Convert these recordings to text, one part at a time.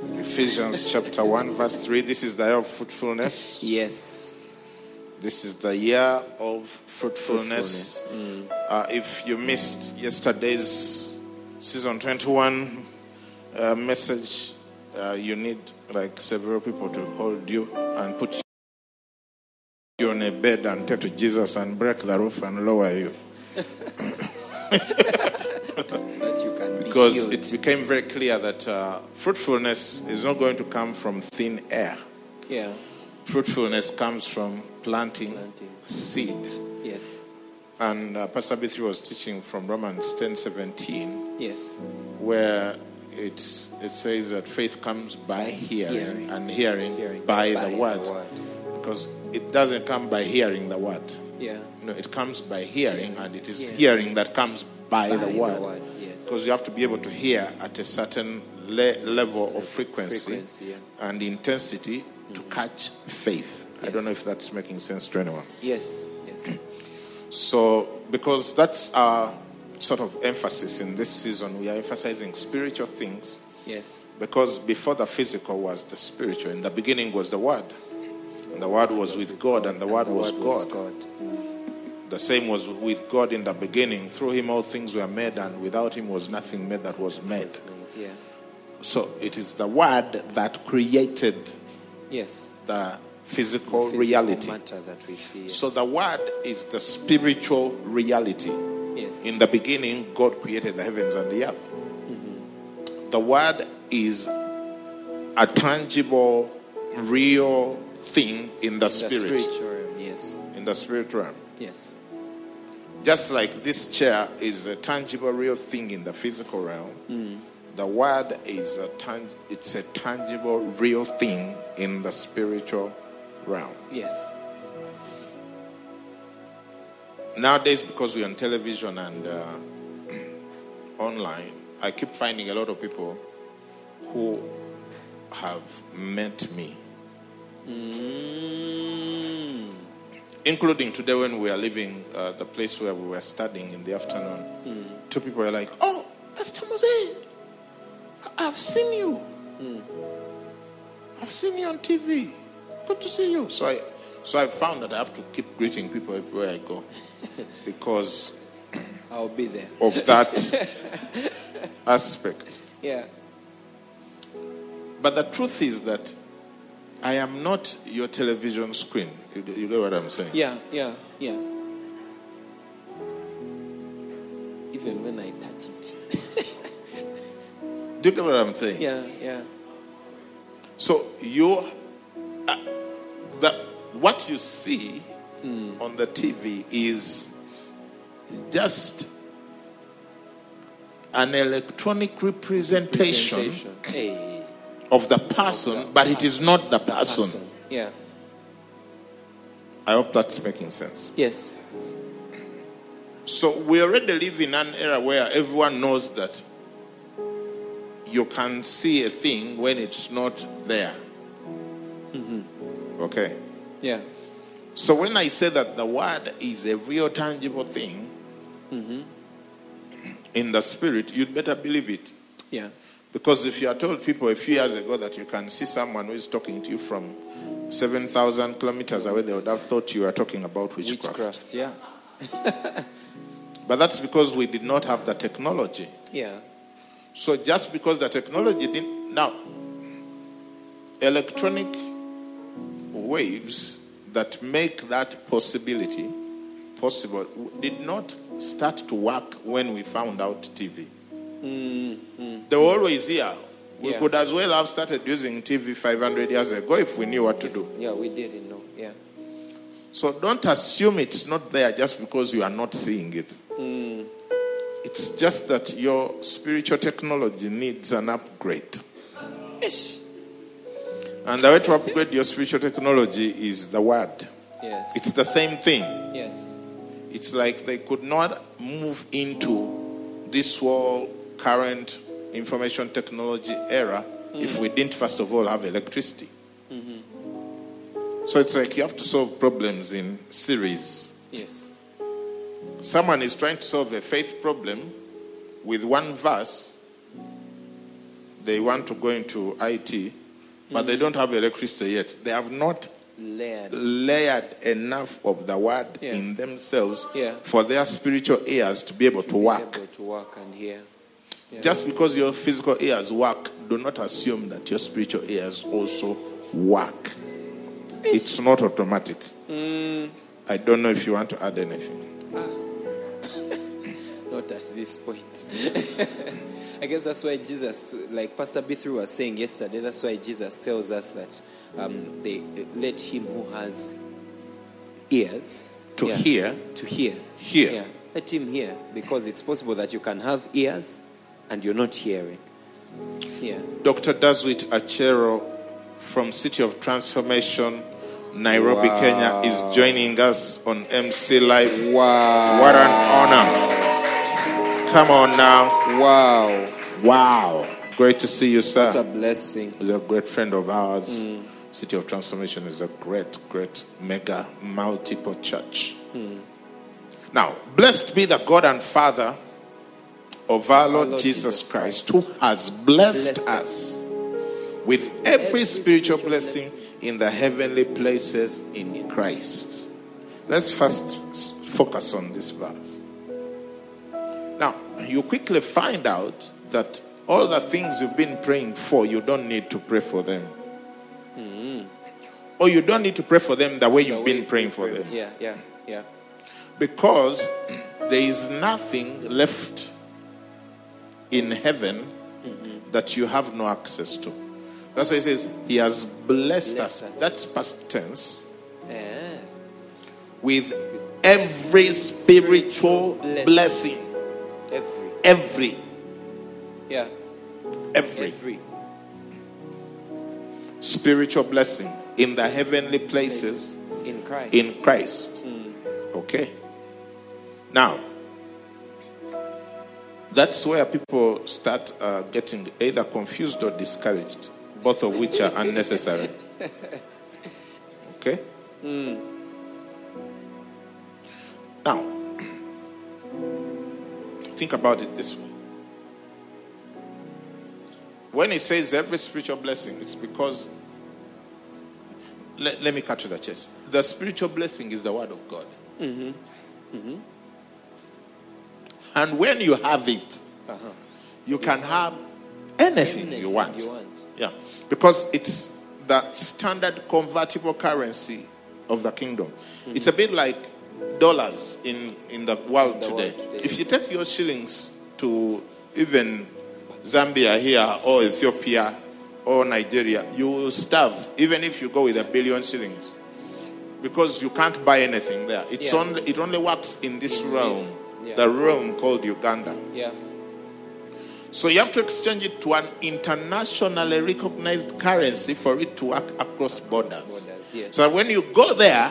Ephesians chapter 1, verse 3. This is the year of fruitfulness. Yes. This is the year of fruitfulness. Uh, if you missed yesterday's season 21 uh, message, uh, you need like several people to hold you and put you on a bed and take to Jesus and break the roof and lower you. So that you can be Because healed. it became very clear that uh, fruitfulness is not going to come from thin air. yeah. Fruitfulness comes from planting, Planting. seed. Yes. And uh, Pastor B3 was teaching from Romans 10 17, Yes. where it's, it says that faith comes by hearing, Hearing. and hearing, Hearing by, by the, the word. word. Because it doesn't come by hearing the word. Yeah. No, it comes by hearing, and it is Yeah. hearing that comes by, By the the word. Yes. Because you have to be able to hear at a certain le- level of frequency, Frequency, yeah. and intensity to mm-hmm. catch faith. I don't know if that's making sense to anyone. Yes. Yes. So, because that's our sort of emphasis in this season, we are emphasizing spiritual things yes. because before the physical was the spiritual. In the beginning was the Word. And the Word was with God, and the Word The was word God. God. Mm. The same was with God in the beginning. Through Him all things were made, and without Him was nothing made that was made. Yeah. So, it is the Word that created Yes. the physical, Physical reality. matter that we see. Yes. So, the Word is the spiritual reality. yes. In the beginning, God created the heavens and the earth. Mm-hmm. The word is a tangible, real thing in the the spirit. spiritual realm. Yes. In the spirit realm. Yes. Just like this chair is a tangible, real thing in the physical realm, the word is a tang- it's a tangible, real thing in the spiritual realm. Yes. Nowadays, because we're on television and uh, online, I keep finding a lot of people who have met me, including today when we are leaving uh, the place where we were studying in the afternoon. Two people were like, "Oh, Pastor Mose, I've seen you. I've seen you on TV. Good to see you." So I, so I found that I have to keep greeting people everywhere I go because I'll be there. of that aspect. Yeah. But the truth is that I am not your television screen. You, you get what I'm saying? Yeah. Yeah. Yeah. Even when I touch it. Do you get what I'm saying? Yeah. Yeah. So you, uh, the, what you see on the TV is just an electronic representation Presentation. Hey. Of the person, but it is not the person. Yeah. I hope that's making sense. Yes. So we already live in an era where everyone knows that you can see a thing when it's not there. Mm-hmm. Okay. Yeah. So when I say that the word is a real tangible thing in the spirit, you'd better believe it. Yeah. Because if you are told people a few years ago that you can see someone who is talking to you from 7,000 kilometers away, they would have thought you were talking about witchcraft. Witchcraft. Yeah. But that's because we did not have the technology. Yeah. So just because the technology didn't now electronic waves that make that possibility possible did not start to work when we found out TV. Mm-hmm. They were always here. We Yeah. could as well have started using TV 500 years ago if we knew what to do. Yeah. We didn't know. Yeah. So don't assume it's not there just because you are not seeing it. Mm. It's just that your spiritual technology needs an upgrade. Yes. And the way to upgrade your spiritual technology is the word. Yes. It's the same thing. yes. It's like they could not move into this whole current information technology era if we didn't, first of all, have electricity. So it's like you have to solve problems in series. Yes. Someone is trying to solve a faith problem with one verse. They want to go into IT, but they mm-hmm. don't have electricity yet. They have not Layered. layered enough of the word Yeah. in themselves Yeah. for their spiritual ears to be able to work. Able to work and hear. Yeah. Just because your physical ears work, do not assume that your spiritual ears also work. It's not automatic. Mm. I don't know if you want to add anything. Ah. Not at this point. I guess that's why Jesus, like Pastor Bithru was saying yesterday, that's why Jesus tells us that um, they let him who has ears To yeah, hear, to hear, hear. Yeah, let him hear because it's possible that you can have ears and you're not hearing. Yeah. Dr. Daswit Achero from City of Transformation, Nairobi, Kenya, is joining us on MC Live. Wow. What an honor. Come on now. Wow. Wow. Great to see you, sir. What a blessing. He's a great friend of ours. Mm. City of Transformation is a great, great, mega, multiple church. Mm. Now, blessed be the God and Father of our Lord, Jesus, Christ, who has blessed, Blessed us with every spiritual blessing in the heavenly places in Christ. Let's first focus on this verse. Now, you quickly find out that all the things you've been praying for, you don't need to pray for them. Hmm. Or you don't need to pray for them the way you've been praying for them. Yeah, yeah, yeah. Because there is nothing left in heaven mm-hmm. that you have no access to. That's why he says, He has blessed, Blessed us. us. That's past tense. Yeah. With every spiritual Blessing. blessing. Every. Every. Yeah. Every. Every. spiritual blessing in the heavenly places In Christ. in Christ. Mm. Okay. Now, that's where people start uh, getting either confused or discouraged, both of which are unnecessary. Okay? Now, think about it this way. When he says every spiritual blessing, it's because, let, let me cut to the chase. The spiritual blessing is the word of God. And when you have it, Uh-huh. you can have anything, Anything you want. you want. Yeah. Because it's the standard convertible currency of the kingdom. Mm-hmm. It's a bit like dollars in, in the world The today. world today, If you take your shillings to even Zambia here or Ethiopia or Nigeria, you will starve even if you go with a billion shillings. Because you can't buy anything there. It's Yeah. only it only works in this realm. Yeah. The realm called Uganda. Yeah. So you have to exchange it to an internationally recognized currency for it to work across borders. Borders, yes. So when you go there,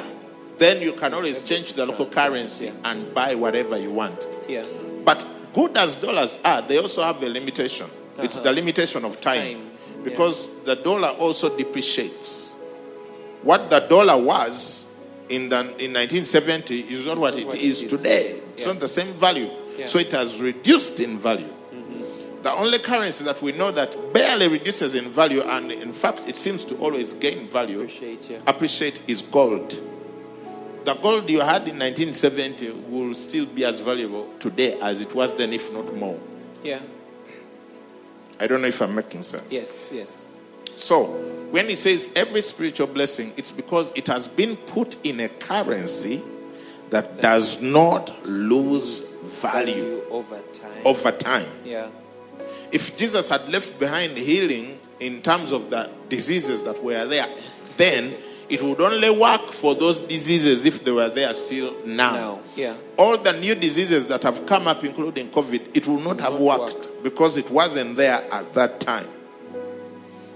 then you can always change the local currency yeah. and buy whatever you want. Yeah. But good as dollars are, they also have a limitation. It's the limitation of time. Uh-huh. Time, yeah. Because the dollar also depreciates. What the dollar was in, the, in 1970 is not what not it what it is is today. It's Yeah. not the same value. Yeah. So it has reduced in value. Mm-hmm. The only currency that we know that barely reduces in value and in fact it seems to always gain value Appreciate, yeah. appreciate is gold. The gold you had in 1970 will still be as valuable today as it was then, if not more. Yeah. I don't know if I'm making sense. Yes, yes. So, when he says every spiritual blessing, it's because it has been put in a currency that does not lose value over time. over time. Yeah. If Jesus had left behind healing in terms of the diseases that were there, then it would only work for those diseases if they were there still now. Now. Yeah. All the new diseases that have come up, including COVID, it will not have worked work. because it wasn't there at that time.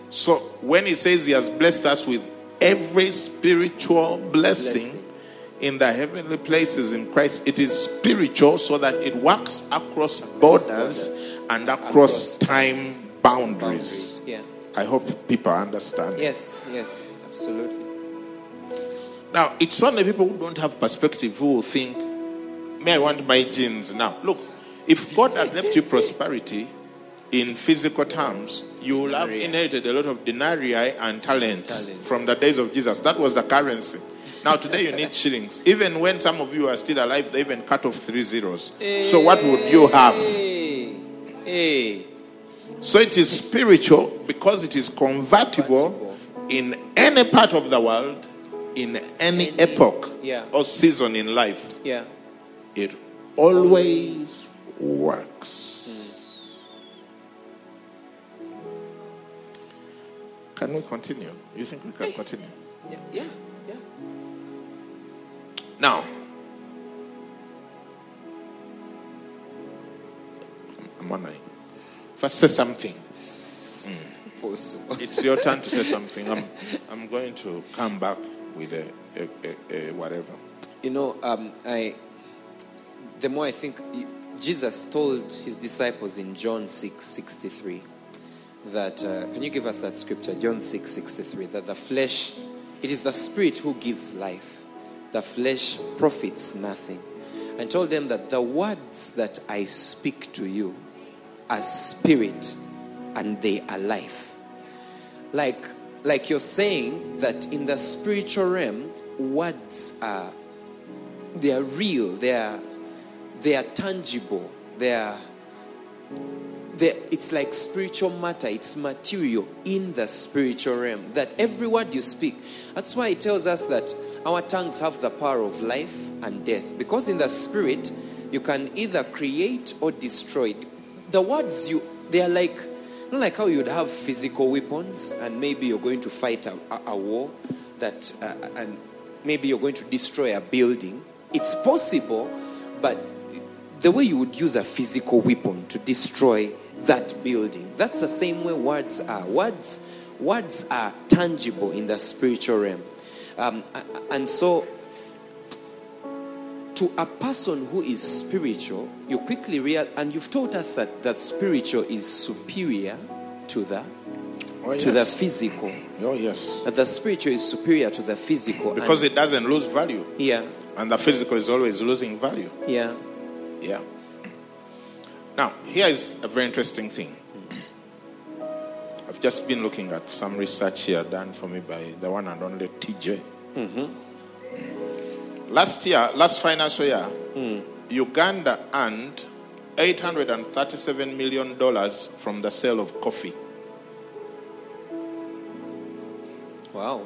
So when he says he has blessed us with every spiritual blessing, Blessing. In the heavenly places in Christ, it is spiritual so that it works across borders and across, time boundaries. Boundaries. Yeah. I hope people understand. Yes, yes, absolutely. Now, it's only people who don't have perspective who will think, may I want my genes now. Look, if God had left you prosperity in physical terms, you will have inherited a lot of denarii and talents, Talents. from the days of Jesus. That was the currency. Now, today you need shillings. Even when some of you are still alive, they even cut off three zeros. Eh, so, what would you have? Hey, hey. So, it is spiritual because it is convertible Convertible. in any part of the world, in any epoch yeah. or season in life. Yeah. It always works. Hmm. Can we continue? You think we can continue? Yeah. Yeah. Now, I'm wondering. First, say something. Possible. It's your turn to say something. I'm, I'm going to come back with a, a, a, a whatever. You know, um, I. The more I think, Jesus told his disciples in John six sixty three that. Uh, can you give us that scripture, John six sixty three? That the flesh, it is the spirit who gives life. The flesh profits nothing. And told them that the words that I speak to you are spirit, and they are life like like you're saying that in the spiritual realm words are they are real they are they are tangible they are they, it's like spiritual matter it's material in the spiritual realm that every word you speak that's why it tells us that our tongues have the power of life and death. Because in the spirit you can either create or destroy the words you they are like not like how you'd have physical weapons and maybe you're going to fight a, a, a war that uh, and maybe you're going to destroy a building. It's possible but the way you would use a physical weapon to destroy that building that's the same way words are words words are tangible in the spiritual realm um, and so to a person who is spiritual, you quickly realize, and you've taught us that that spiritual is superior to the Oh, to the physical. Oh, yes. That the spiritual is superior to the physical. Because and, it doesn't lose value. yeah, And the physical is always losing value. yeah, Yeah. Now, here is a very interesting thing. I've just been looking at some research here done for me by the one and only TJ. Mm-hmm. Last year, last financial year, mm. Uganda earned $837 million from the sale of coffee. wow,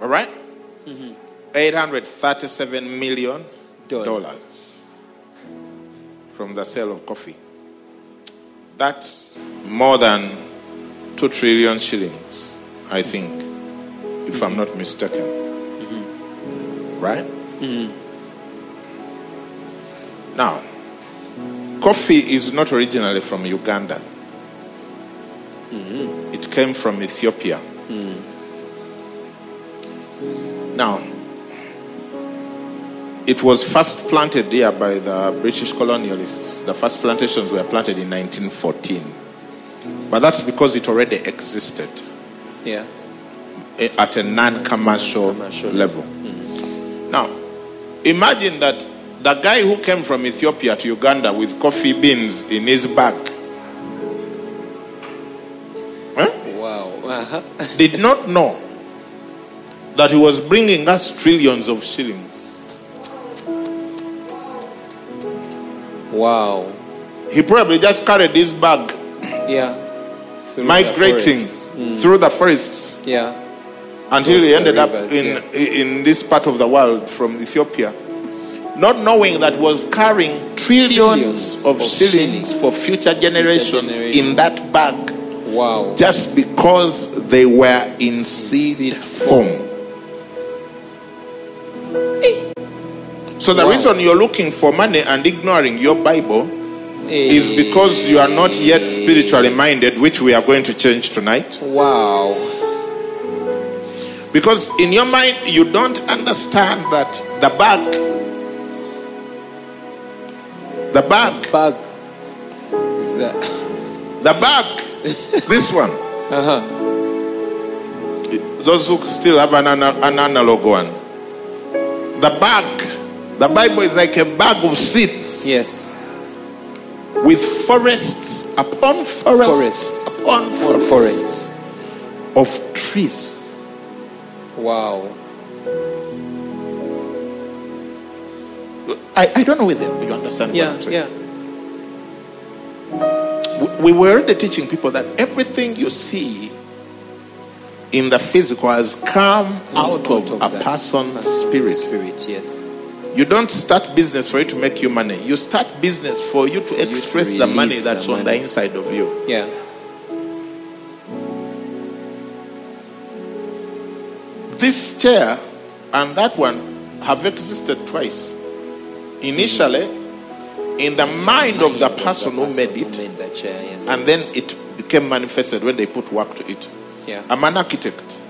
All right? Mm-hmm. 837 million Dollars. From the sale of coffee. That's more than 2 trillion shillings, I think, if I'm not mistaken. Mm-hmm. Right? Mm-hmm. Now, coffee is not originally from Uganda. Mm-hmm. It came from Ethiopia. Now, it was first planted there by the British colonialists. The first plantations were planted in 1914. But that's because it already existed yeah, eh, at a non commercial level. Now, imagine that the guy who came from Ethiopia to Uganda with coffee beans in his bag huh, wow, uh-huh. did not know that he was bringing us trillions of shillings. Wow, He probably just carried this bag yeah, Through the migrating hmm. through the forests. Yeah, until Across he ended up rivers, in, in this part of the world from Ethiopia, not knowing that was carrying trillions, Trillions of, of shillings, shillings. for future generations, generations. in that bag wow, just because they were in seed, Seed form. So the Wow. reason you're looking for money and ignoring your Bible is because you are not yet spiritually minded, which we are going to change tonight. Wow. Because in your mind, you don't understand that the bag, the bag, Bag. Is that? the bag, this one, Uh huh. those who still have an, an analog one, the bag, the Bible is like a bag of seeds Yes. with forests upon forests, Forests. upon forests, forests. of trees. Wow. I, I don't know whether you understand what Yeah. I'm saying. Yeah. We- we were already teaching people that everything you see in the physical has come out, of, a that person's spirit. Spirit. Yes. You don't start business for it to make you money. You start business for you to you to express the money release the that's on the inside of you. Yeah. This chair and that one have existed twice. Initially, mm-hmm. in the mind of the person who made it, made that chair. Yes. and then it became manifested when they put work to it. yeah. I'm an architect.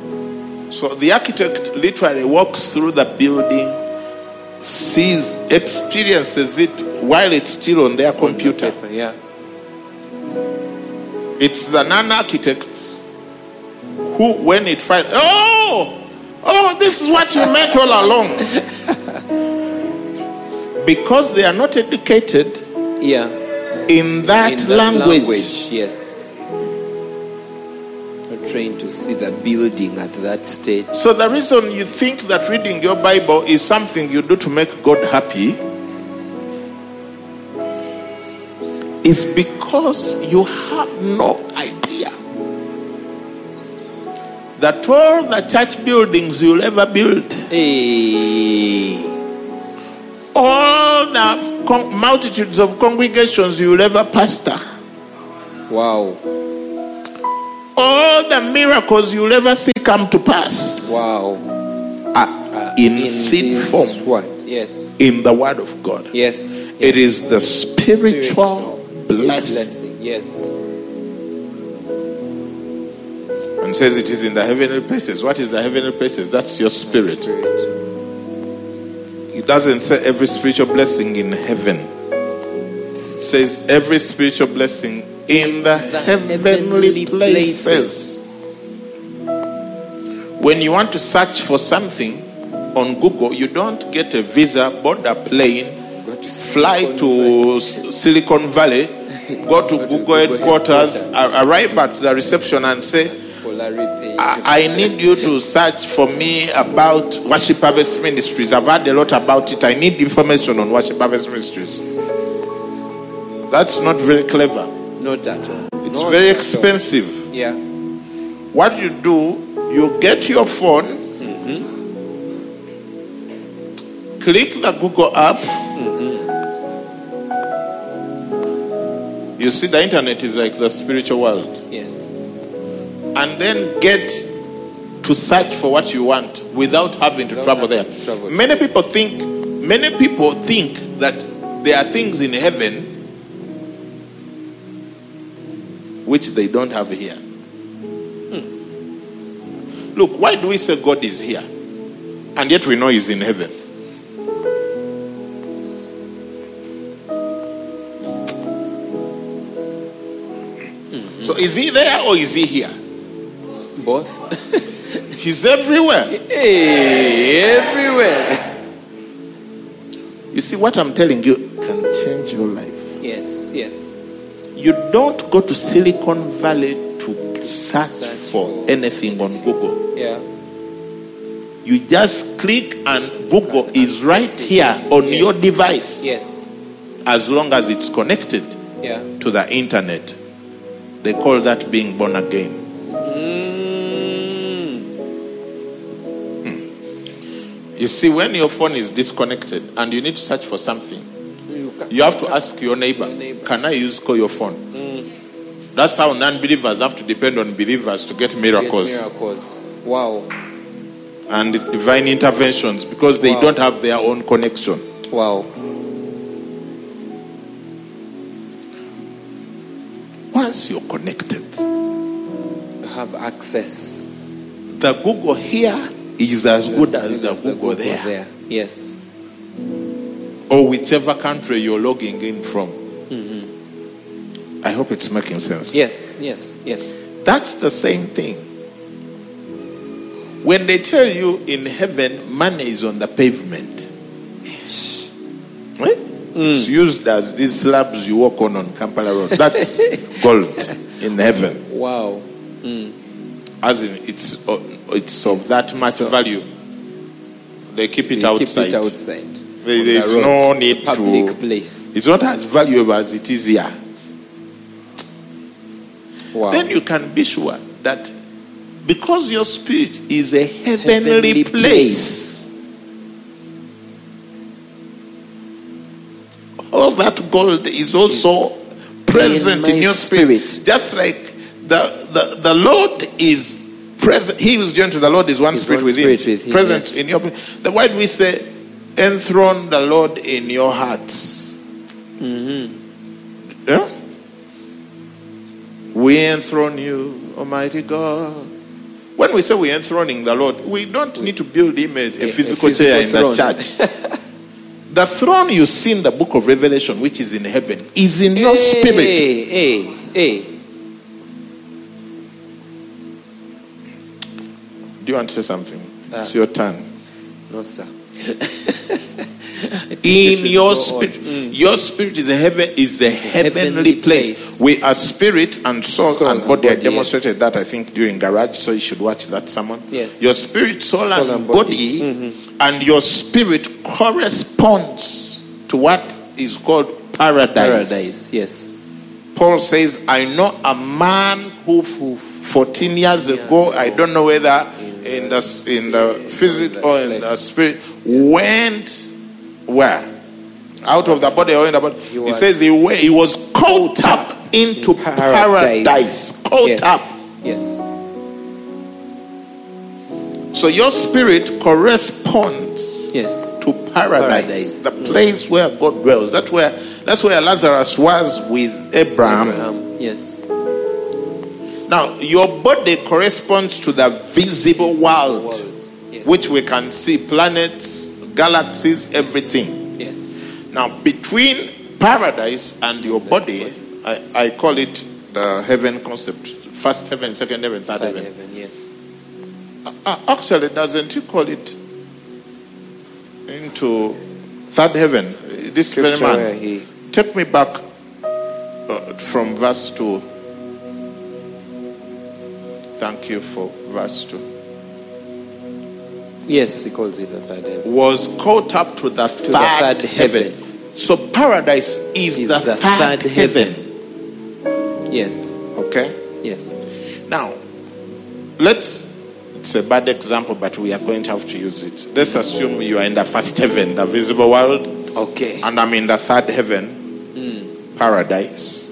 So the architect literally walks through the building, sees, experiences it while it's still on their computer. Paper, Yeah. It's the non architects who, when it finds, oh, oh, this is what you meant all along. because they are not educated Yeah. in that, In that language. Yes. Trained to see the building at that stage. So the reason you think that reading your Bible is something you do to make God happy is because you have no idea that all the church buildings you'll ever build, Hey. all the con- multitudes of congregations you'll ever pastor, Wow. All the miracles you'll ever see come to pass Wow. Ah, ah, are in, seed this form What? Yes. in the Word of God. Yes. It is the spiritual Spiritual blessing. blessing. Yes. And says it is in the heavenly places. What is the heavenly places? That's your spirit. Spirit. It doesn't say every spiritual blessing in heaven. It says every spiritual blessing in the, heavenly, places. When you want to search for something on Google, you don't get a visa, board a plane, to fly to Silicon Valley, go to Go to Google headquarters, arrive at the reception and say, for Larry Page. I, I need you to search for me about Worship Harvest Ministries. I've heard a lot about it. I need information on Worship Harvest Ministries. That's not very clever. Not at all. It's Not very at all. expensive. Yeah. What you do, you get your phone, mm-hmm. click the Google app. Mm-hmm. You see, the internet is like the spiritual world. Yes. and then get to search for what you want without having to travel there. to travel. Many people think many people think that there are things in heaven which they don't have here. Hmm. Look, why do we say God is here? And yet we know he's in heaven. Mm-hmm. So is he there or is he here? Both. He's everywhere. hey, everywhere. You see, what I'm telling you can change your life. Yes. Yes. You don't go to Silicon Valley to search, Search for anything on Google. Yeah. You just click, and Google And is right here on Yes. your device Yes. as long as it's connected Yeah. to the internet. They call that being born again. Mm. You see, when your phone is disconnected and you need to search for something, You have to ask your neighbor, can I use call your phone? Mm. That's how non-believers have to depend on believers to get get miracles miracles. Wow. and divine interventions because they Wow. don't have their own connection. Wow. once you're connected, You have access. the Google here is as good as the As Google there. Yes. Or whichever country you're logging in from. Mm-hmm. I hope it's making sense. Yes, yes, yes. That's the same thing. When they tell you in heaven, money is on the pavement, yes. right? it's mm. used as these slabs you walk on on Kampala Road. That's gold in heaven, Wow. Mm. as in it's uh, it's of that much So- value. They keep it outside. Keep it outside. There- on the there's road, no need public to. place. It's not as valuable as it is here. Wow. then you can be sure that because your spirit is a heavenly, Heavenly place, all that gold is also present in in, your spirit. spirit. Just like the, the, the Lord is present, he who's joined to the Lord is one Is spirit one within, spirit with him, present yes. in your. The word we say, enthrone the Lord in your hearts. Mm-hmm. Yeah? We enthrone you, Almighty God. When we say we're enthroning the Lord, we don't need to build him a, a A- physical, chair in the church. the throne you see in the book of Revelation, which is in heaven, is in your spirit. Hey, hey, hey. Do you want to say something? Ah. it's your turn. No, sir. In your go on. spirit, your spirit is a heaven is a heavenly, heavenly place. place. We are spirit and soul, Soul and and body. I body, demonstrated that I think during garage, so you should watch that sermon. Yes. Your spirit, soul, Soul and, and body, body. Mm-hmm. and your spirit corresponds to what is called paradise. Paradise. Yes. Paul says, I know a man who, f- 14 years ago, I don't know whether in the, in the physical or in the spirit, went where? Out of the body or in the body? He, says he, wa- he was caught up into paradise. Caught yes. up. Yes. So your spirit corresponds Yes. to paradise, Paradise. the place where God dwells. That's where, that's where Lazarus was with Abraham. Abraham. Yes. Now, your body corresponds to the visible world. Yes. which we can see planets, galaxies, everything. Yes. Now, between paradise and your body, I, I call it the heaven concept first heaven, second heaven, third, Third heaven. heaven. Yes. Uh, actually, doesn't he call it into third heaven? This very Scripture man. he. Take me back uh, from verse 2. Thank you for verse 2. Yes, he calls it the third heaven. Was caught up to the, third, the third heaven. heaven. So paradise is, Is the, the third, third heaven. Yes. Okay? Yes. Now, let's, it's a bad example, but we are going to have to use it. Let's assume you are in the first heaven, the visible world, Okay. and I'm in the third heaven, hmm. paradise.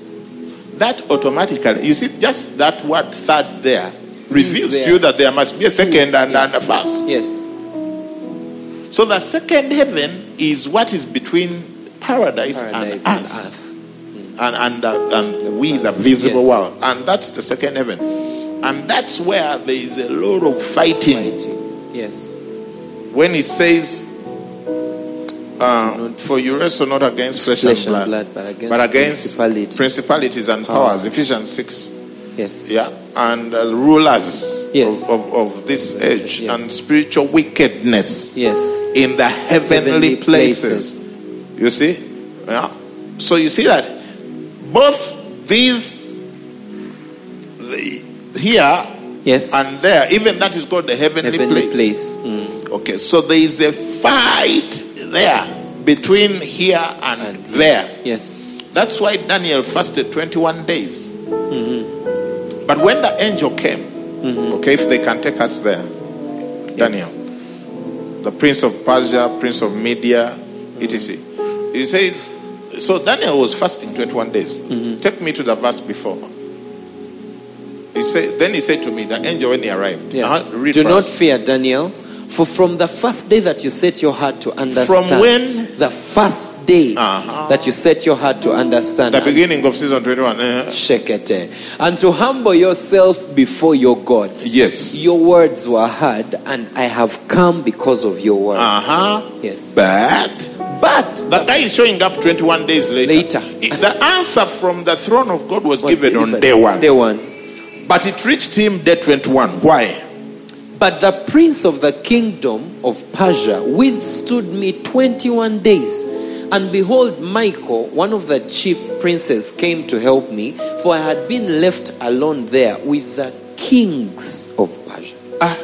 That automatically, you see, just that word third there reveals to you that there must be a second and, Yes. and a first. Yes. So the second heaven is what is between paradise, Paradise and and us. earth. And, and, uh, and we, the visible Yes. world. And that's the second heaven. And that's where there is a lot of fighting. Fighting. Yes. When he says, uh, For you wrestle not against flesh, Flesh and and blood, blood, but against but against principalities. principalities and Powers. powers. Ephesians 6. Yes. Yeah. And uh, rulers Yes. of, of, of this age Yes. and spiritual wickedness Yes. in the heavenly, Heavenly places. You see? Yeah. So you see that both these the, here Yes. and there, even that is called the heavenly, heavenly place. place. Mm. Okay, so there is a fight there between here and, And there. Yes. That's why Daniel fasted 21 days. Mm-hmm. But when the angel came, okay, if they can take us there, Daniel, the prince of Persia, prince of Media, etc. He says, so Daniel was fasting 21 days. Mm-hmm. Take me to the verse before. He said, then he said to me, the angel when he arrived, Yeah. read Do not us. fear, Daniel, for from the first day that you set your heart to understand From when the first day Uh-huh. that you set your heart to understand. The beginning of season 21. eh? Shekete. And to humble yourself before your God. Yes. Your words were heard, and I have come because of your words. Uh huh. Yes. But But the guy is showing up 21 days later. Later. The answer from the throne of God was, was given on day one. Day one. But it reached him day 21. Why? But the prince of the kingdom of Persia withstood me 21 days. And behold, Michael, one of the chief princes, came to help me, for I had been left alone there with the kings of Persia. Ah.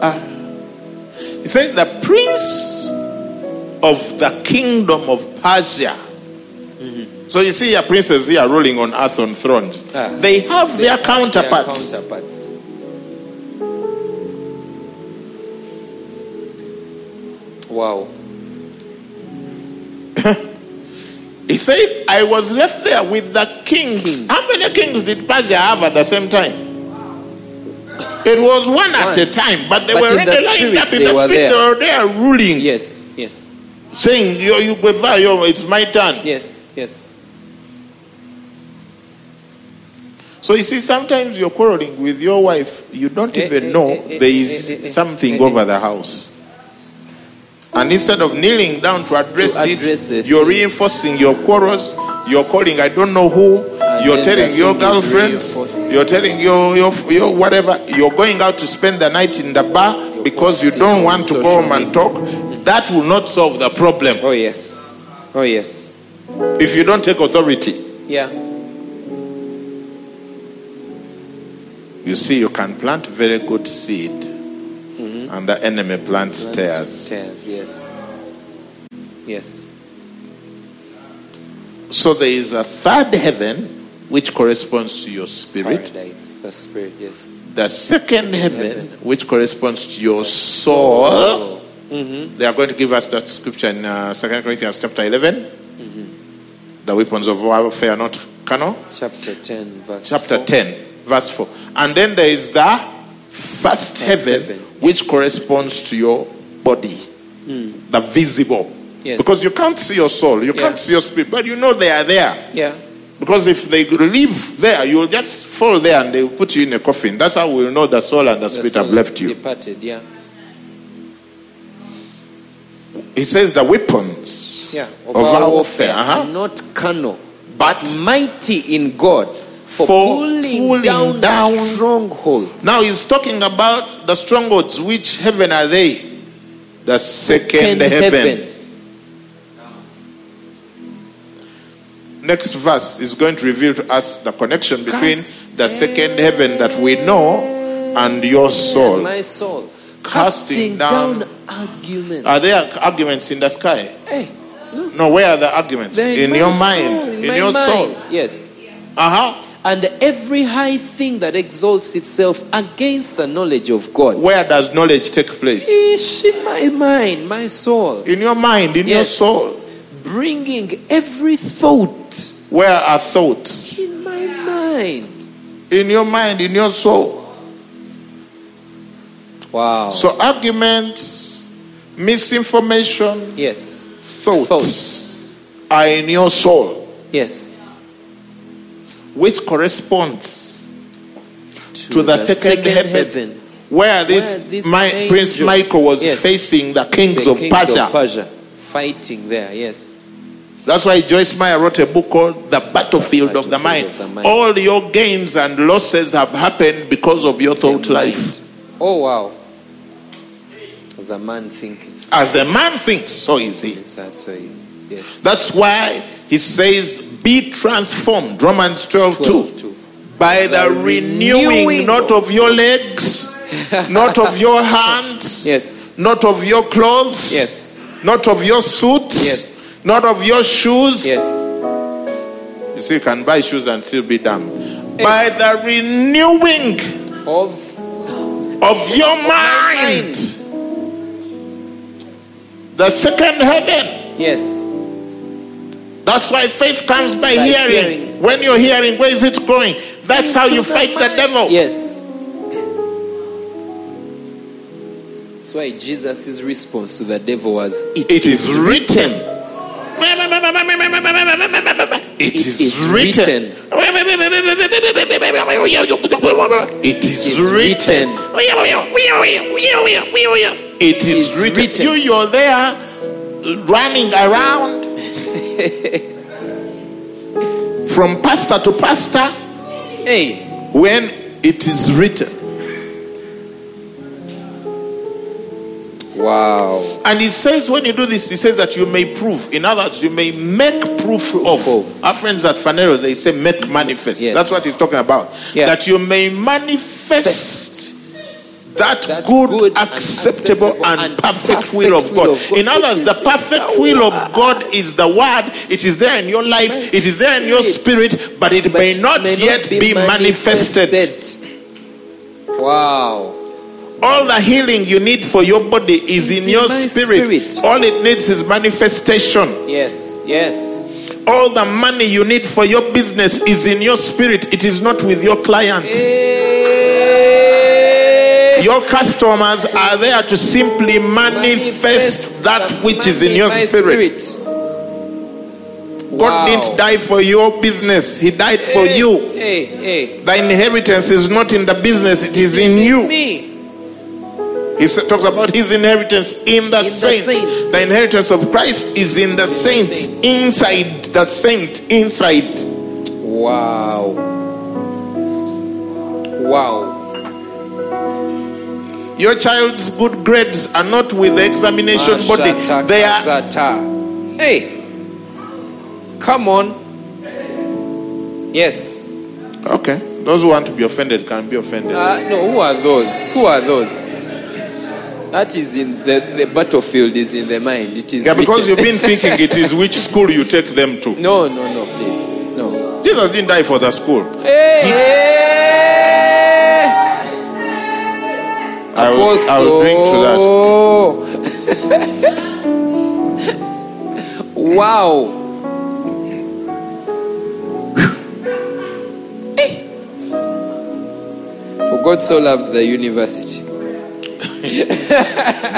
Ah. He said, The prince of the kingdom of Persia. So you see your princes here ruling on earth on thrones. Ah. They have their Their counterparts. counterparts. Wow. He said, I was left there with the kings. How many kings did Persia have at the same time? It was one, at a time, but they But were already the lined up in the spirit. there. They were there ruling, Yes, yes, saying, you, yo, it's my turn. yes, yes. So you see, sometimes you're quarreling with your wife, you don't Eh, even eh, know eh, eh there is eh, eh, something over the house. And instead of kneeling down to address, To address it, you're thing. reinforcing your quarrels. You're calling, I don't know who. And you're telling your girlfriend. You're telling your, your, your whatever. You're going out to spend the night in the bar You're because you don't want to go home and talk. That will not solve the problem Oh, yes. Oh, yes. if you don't take authority. Yeah. You see, you can plant very good seed, and the enemy plants tares. Tears, yes. Yes. So there is a third heaven which corresponds to your spirit, Paradise, the spirit, yes. the second heaven Heaven. which corresponds to your soul. Oh. Mm-hmm. They are going to give us that scripture in uh, 2 Corinthians chapter 11. Mm-hmm. The weapons of warfare are not carnal. Chapter 10, verse Chapter 4. 10, verse 4. And then there is the first heaven, which corresponds to your body, the visible. Yes. Because you can't see your soul, you Yeah. can't see your spirit, but you know they are there. Yeah. Because if they live there, you will just fall there and they will put you in a coffin. That's how we'll know the soul and the The spirit have left you. Departed, yeah. He says the weapons Yeah. Of Of, our our warfare warfare, uh-huh. are not carnal, But mighty in God for, For pulling, pulling down, down- strongholds. now he's talking about the strongholds. Which heaven are they? The second, heaven. Next verse is going to reveal to us the connection between Cast- the second heaven that we know and your soul. My soul. Casting Casting down- down, arguments. Are there arguments in the sky? Hey, No, where are the arguments? they're In my your soul, mind, in, my your soul. Yes. Uh huh. And every high thing that exalts itself against the knowledge of God. Where does knowledge take place? Ish, in my mind, my soul. In your mind, in your soul. Bringing every thought Where are thoughts? in my mind. In your mind, in your soul. Wow. So arguments, misinformation, yes. thoughts, Thoughts. are in your soul, Yes. Which corresponds to the, second, heaven, where this, Where this Mi- Prince Michael was Yes. facing the kings, The of, kings Persia. of Persia. Fighting there, yes. That's why Joyce Meyer wrote a book called The Battlefield, of, the Battlefield mind. of the Mind. All your gains and losses have happened because of your thought life. Oh, wow. As a man thinking. As a man thinks, so is he. Yes, that's so it is. Yes. That's why he says, Be transformed. Romans 12, 12, 2. two. By the, The renewing, renewing not of your legs, not of your hands, Yes. not of your clothes, Yes. not of your suits, Yes. not of your shoes. Yes. You see, you can buy shoes and still be dumb. Eh. By the renewing Of of your my mind. The second heaven. Yes. That's why faith comes by, By hearing. hearing. When you're hearing, where is it going? That's how you Into fight the devil. Yes. That's why Jesus' response to the devil was, It is written. It is is written. It is is written. It is is written. written. You, you're there running around from pastor to pastor Hey, when it is written. wow. And he says, when you do this, he says that you may prove. In other words, you may make proof of. Our friends at Phaneroo, they say make manifest. Yes. That's what he's talking about. Yeah. That you may manifest that, That good, good acceptable, acceptable and, and perfect, perfect will of will God. of God, In others, the perfect will of God is the word. It is there in your life. It is there in your spirit. but it But may not may yet be, manifested. Wow. All the healing you need for your body is in in your spirit. spirit. All it needs is manifestation. Yes, yes. All the money you need for your business is in your spirit. It is not with your clients. Hey. Your customers are there to simply manifest that which is in your spirit. God Wow. didn't die for your business, He died for Hey, you. Hey, hey. The inheritance is not in the business, it is It's in you. Me. He talks about his inheritance in the, the saints. saints. The inheritance of Christ is in the saints, saints. inside the saint, inside. Wow. Wow. Your child's good grades are not with the examination body. They are. Hey. Come on. Yes. okay. Those who want to be offended can be offended. Uh, no, who are those? Who are those? That is in the, the battlefield is in the mind. It is yeah, because you've been thinking it is which school you take them to. No, no, no, please. No. Jesus didn't die for the school. Hey, hey. I will, I will drink to that. wow. Eh. For God so loved the university.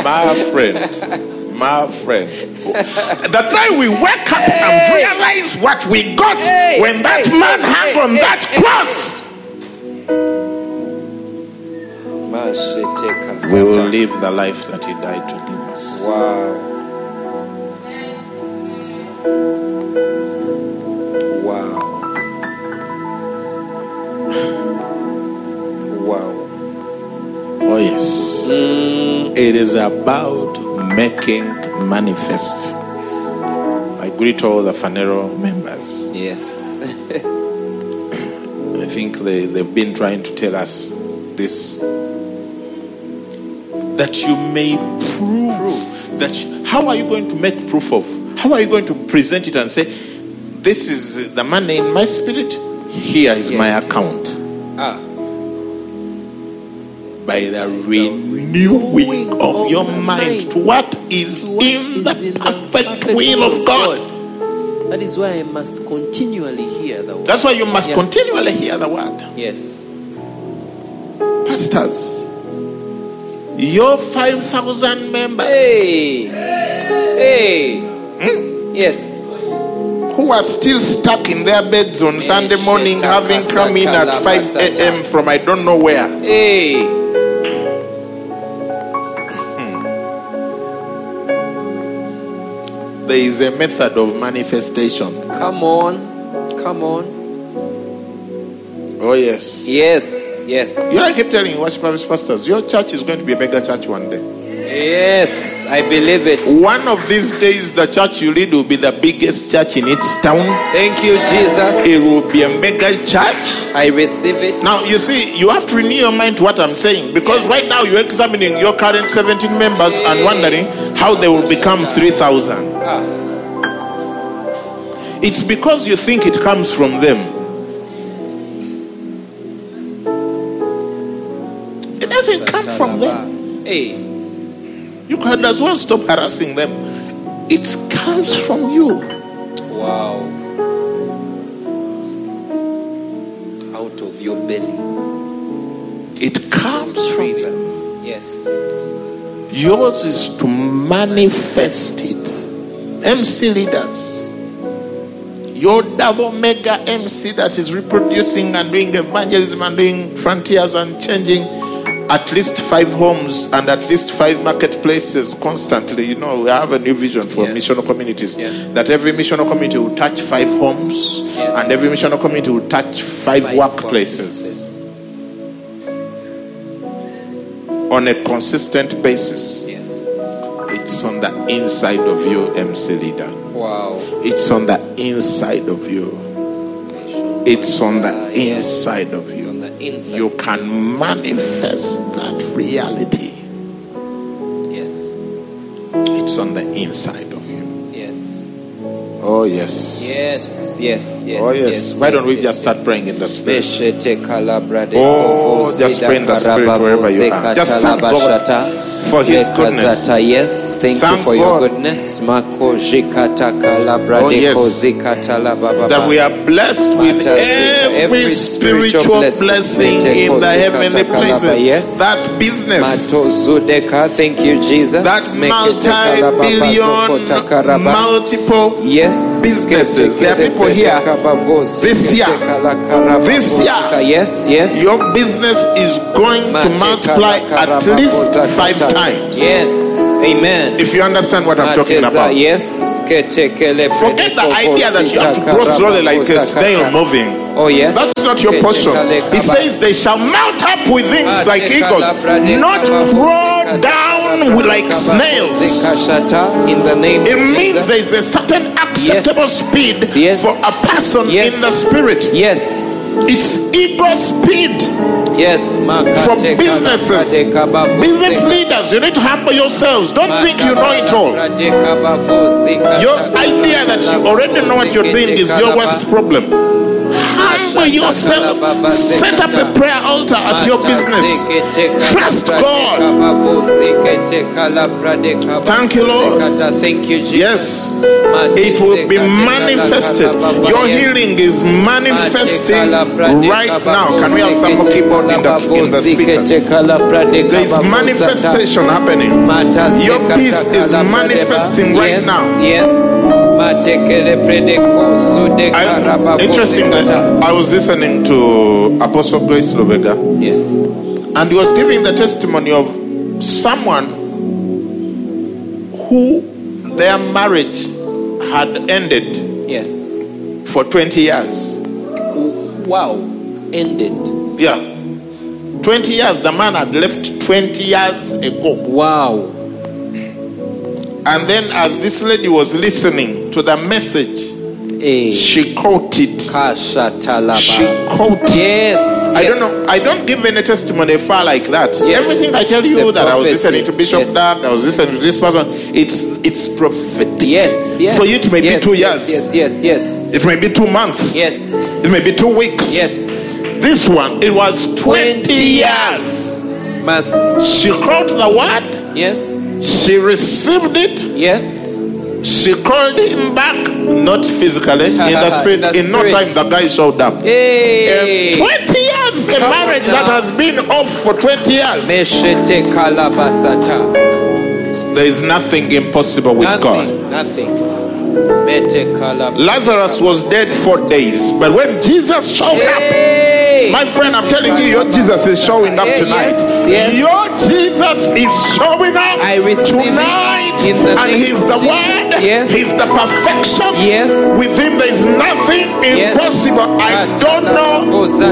My friend. My friend. The time we wake up and realize what we got Hey, when that hey, man hung hey, on hey, that hey. cross, we will live the life that he died to give us. Wow. Wow. Wow. Oh, yes. Mm, it is about making manifest. I greet all the Phaneroo members. Yes. I think they, they've been trying to tell us this. That you may prove that. you- how are you going to make proof of? How are you going to present it and say, This is the money in my spirit? Here is my account. ah. By the renewing of your mind to what is in the is in the perfect perfect will of God. That is why I must continually hear the word. That's why you must Yeah. continually hear the word. Yes. Pastors, your 5,000 members Hey. Hey. Hmm? Yes. who are still stuck in their beds on Sunday morning, having come in at 5 a.m. from I don't know where. Hey. Hmm. There is a method of manifestation. Come on. Come on. Oh, yes. Yes. Yes. You I keep telling you, worship service pastors, your church is going to be a bigger church one day. Yes. I believe it. One of these days, the church you lead will be the biggest church in its town. Thank you, Jesus. It will be a mega church. I receive it. Now, you see, you have to renew your mind to what I'm saying because Yes. right now you're examining your current 17 members and wondering how they will become 3,000. Ah. It's because you think it comes from them. From them. Hey. You can as well stop harassing them. It comes from you. Wow. Out of your belly. It comes from you. Yes. Yours is to manifest it. MC leaders. Your double mega MC that is reproducing and doing evangelism and doing frontiers and changing at least five homes and at least five marketplaces constantly. You know, we have a new vision for Yeah. missional communities Yeah. that every missional community will touch five homes Yes. and every missional community will touch five, Five workplaces on a consistent basis. Yes. It's on the inside of you, MC leader. Wow. It's on the inside of you. It's on the inside of you. Inside. You can manifest that reality. Yes. It's on the inside of you. Yes. Oh, yes. Yes. Yes. Yes. Oh, yes. Why don't we yes, just start yes. praying in the Spirit? Beshete kalabra de Oh, just pray in the Spirit wherever you are. Just thank God for His goodness. Yes, thank, Thank you for God. your goodness. Oh, yes. That we are blessed with every spiritual blessing in the heavenly places. That business. Thank you, Jesus. that multi-billion, multiple Yes. businesses. There are people here this year. This year. Yes, yes. Your business is going to multiply at least five times. Yes. Amen. If you understand what I'm talking about. Yes. Forget the idea that you have to grow slowly like a snail moving. Oh, yes. That's not your portion. He says they shall mount up with wings like eagles, not crawl down with like snails. In the name It means there is a certain acceptable speed Yes. for a person Yes. in the spirit. Yes. It's eagle speed Yes. from businesses. Business leaders, you need to humble yourselves. Don't think you know it all. Your idea that you already know what you're doing is your worst problem. Humble yourself. Set up a prayer altar at your business. Trust God. Thank you, Lord. Thank you, Jesus. Yes, it will be manifested. Your healing is manifesting right now. Can we have some more keyboard in the, in the speakers? There is manifestation happening. Your peace is manifesting right now. Yes. I, interesting. I was listening to Apostle Grace Lubega, Yes. and he was giving the testimony of someone who their marriage had ended Yes. for 20 years. Wow. Ended. Yeah. 20 years, the man had left 20 years ago. Wow. And then, as this lady was listening to the message, She caught it. She caught it. Yes. I don't know. I don't give any testimony far like that. Yes. Everything I tell you that I was listening to Bishop Yes. Dark, I was listening to this person. It's it's prophetic. Yes. Yes. For you, it may be two years. Yes. Yes. Yes. It may be two months. Yes. It may be two weeks. Yes. This one, it was 20, 20 years. Mas. She caught the word. Yes. She received it. Yes. She called him back, not physically, in the spirit. In the in no spirit. time, the guy showed up. Hey. And 20 years, a Come marriage that has been off for 20 years. There is nothing impossible with God. Nothing. Nothing. Mete kalab. Lazarus was dead for days, but when Jesus showed up, my friend, I'm telling you, your Jesus is showing up tonight. yes, yes. Your Jesus is showing up I tonight, and He's the Jesus. Yes. He's the perfection. Yes. With Him, there is nothing impossible. I don't know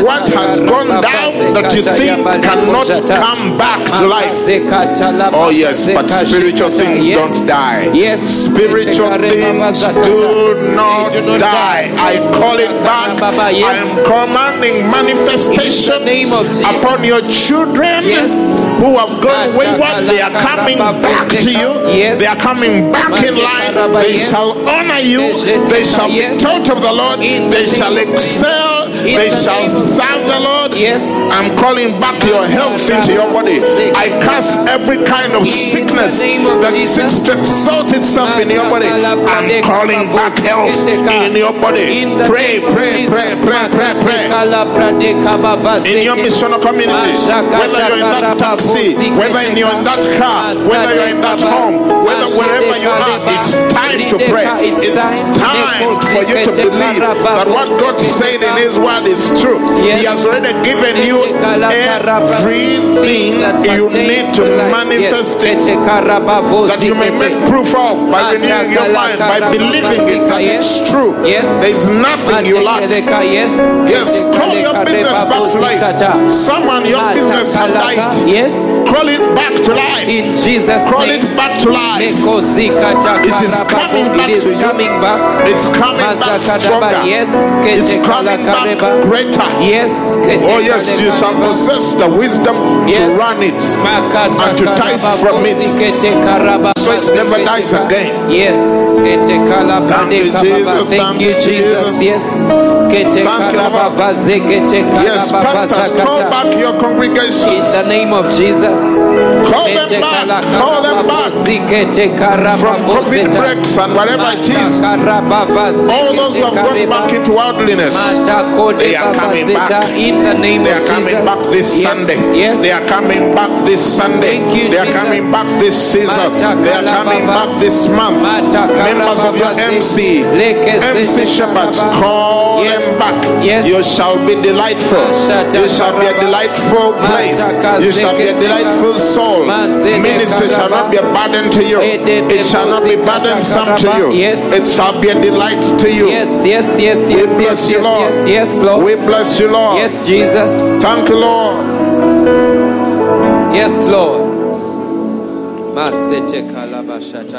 what has gone down that you think cannot come back to life. Oh, yes, but spiritual things don't die. Yes. Spiritual things do not die. I call it back. I am commanding manifestation In the name of Jesus. upon your children who have gone wayward. They are coming back to you. Yes. They are coming back in line. They shall honor you. They shall be taught of the Lord. They shall excel. They shall serve the Lord. Yes. I'm calling back your health into your body. I cast every kind of sickness that seeks to exalt itself in your body. I'm calling back health in your body. Pray, pray, pray, pray, pray, pray. In your missional community, whether you're in that taxi, whether in you're in that car, whether you're in that home, whether wherever you are, it's time to pray. It's time for you to believe that what God said in His Word is true. He has already given you everything you need to manifest it. That you may make proof of by renewing your mind, by believing it that it's true. Yes. There's nothing you lack. Yes. Yes, call your business back to life. Someone, your business has died. Yes. Call it back to life. In Jesus' Call name. it back to life. It is coming back It is coming back. It's coming back stronger. Yes. It's coming back. Greater. Yes. Oh yes, you shall possess the wisdom to run it. And to tithe from it. bozi kete karaba So it never dies again. Yes. Thank you. Jesus. Thank you, Jesus. Yes. Kete Thank you, karaba Lord. vaze kete Yes, pastors, call back your In congregations. the name of Jesus. Call them back. Call them back bozi kete karaba from COVID breaks and whatever it is. All those who have gone back into worldliness. They are coming back. In the name They are Jesus. coming back this Yes. Sunday. Yes. They are coming back this Sunday. Thank you, they are Jesus. coming back this season. They are coming back this month. Members of your. MC, MC Shepherds, call Yes. them back. Yes. You shall be delightful. You shall be a delightful place. You shall be a delightful soul. Ministry shall not be a burden to you. It shall not be burdensome to you. Yes. It shall be a delight to you. Yes, yes, yes, We yes, bless yes, you, yes, yes, yes, Lord. We bless you, Lord. Yes, Jesus. Thank you, Lord. Yes, Lord.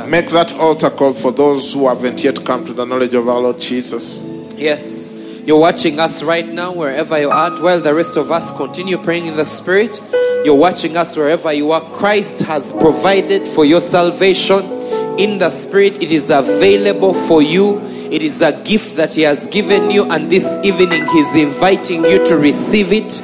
Make that altar call for those who haven't yet come to the knowledge of our Lord Jesus. Yes. You're watching us right now, wherever you are. While the rest of us continue praying in the Spirit, you're watching us wherever you are. Christ has provided for your salvation in the Spirit. It is available for you. It is a gift that He has given you, and this evening He's inviting you to receive it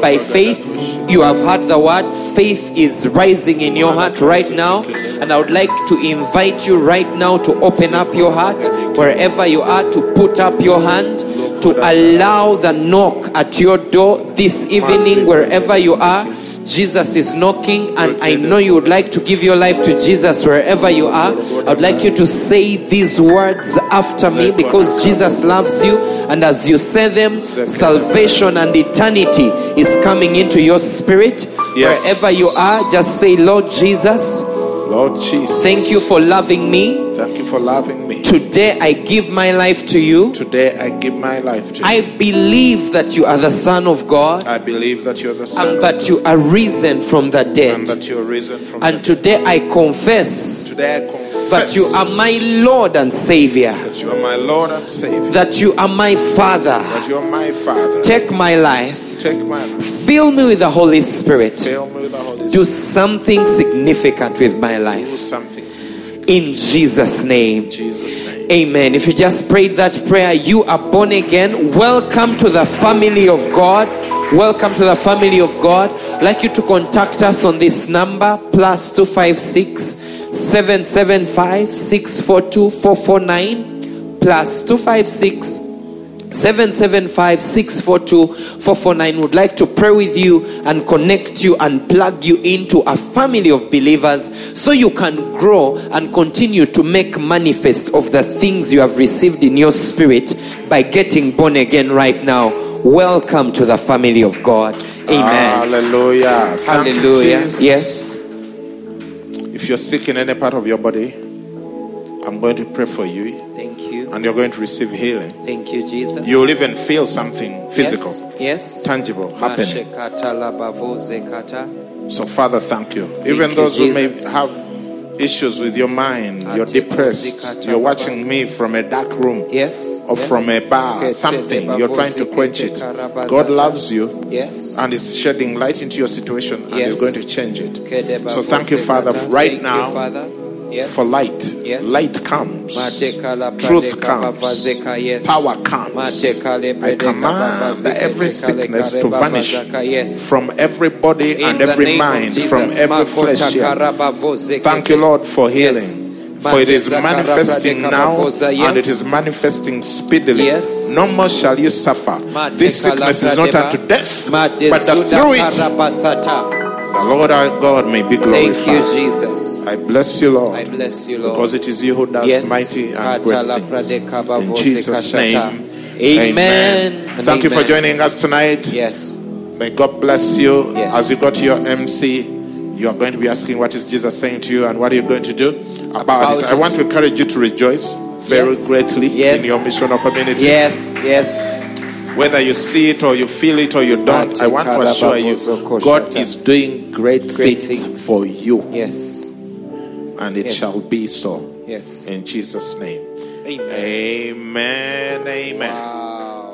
by faith. You have heard the word. Faith is rising in your heart right now. And I would like to invite you right now to open up your heart wherever you are, to put up your hand, to allow the knock at your door this evening, wherever you are. Jesus is knocking, and I know you would like to give your life to Jesus wherever you are. I would like you to say these words after me because Jesus loves you, and as you say them, salvation and eternity is coming into your spirit. Yes. Wherever you are, just say, Lord Jesus, Lord Jesus. thank you for loving me. Thank you for loving me. Today I give my life to you. Today I give my life to you. I believe that you are the Son of God I believe that you're the Son and that you are risen from the dead. and that you're risen from the And dead. today I confess Today I confess that you are my Lord and Savior, that you are my Lord and Savior. that you are my Father. that you are my Father. Take my life, Take my life. fill me with the Holy Spirit, Fill me with the Holy Spirit. do something significant with my life. Do something. In Jesus' name. Jesus' name. Amen. If you just prayed that prayer, you are born again. Welcome to the family of God. Welcome to the family of God. I'd like you to contact us on this number plus 256 775 642 449 plus 256 775 642 449 would like to pray with you and connect you and plug you into a family of believers so you can grow and continue to make manifest of the things you have received in your spirit by getting born again right now. Welcome to the family of God. Amen. Hallelujah. Hallelujah. Yes. If you're sick in any part of your body, I'm going to pray for you. And you're going to receive healing. Thank you, Jesus. You'll even feel something physical, Yes. yes. tangible happening. Mashekata labavo zekata. So, Father, thank you. Even you, those who may have issues with your mind, you're depressed, you're watching me from a dark room Yes. or yes. from a bar, something, you're trying to quench it. God loves you Yes. and is shedding light into your situation and Yes. is going to change it. So thank you, Father, right Thank now. Yes. for light. Yes. Light comes. Truth comes. Yes. Power comes. I command every sickness to vanish from every body In and every mind, from every flesh. here. Thank you, Lord, for healing. For it is manifesting now and it is manifesting speedily. Yes. No more shall you suffer. This sickness is not unto death, but through it the Lord our God may be glorified. Thank you, Jesus. I bless you, Lord. I bless you, Lord. Because it is you who does Yes. mighty and great things. In Jesus' name. Amen and Thank you for joining us tonight. Yes. May God bless you. Yes. As you go to your MC, you are going to be asking, What is Jesus saying to you, and what are you going to do about, About it? I want to encourage you to rejoice very Yes. greatly Yes. in your missional community. Yes. Yes. Whether you see it or you feel it or you don't, I want to assure you, God is doing great, Great things, things. for you, Yes. and it Yes. shall be so. Yes. In Jesus' name. Amen. Amen. Amen. Wow.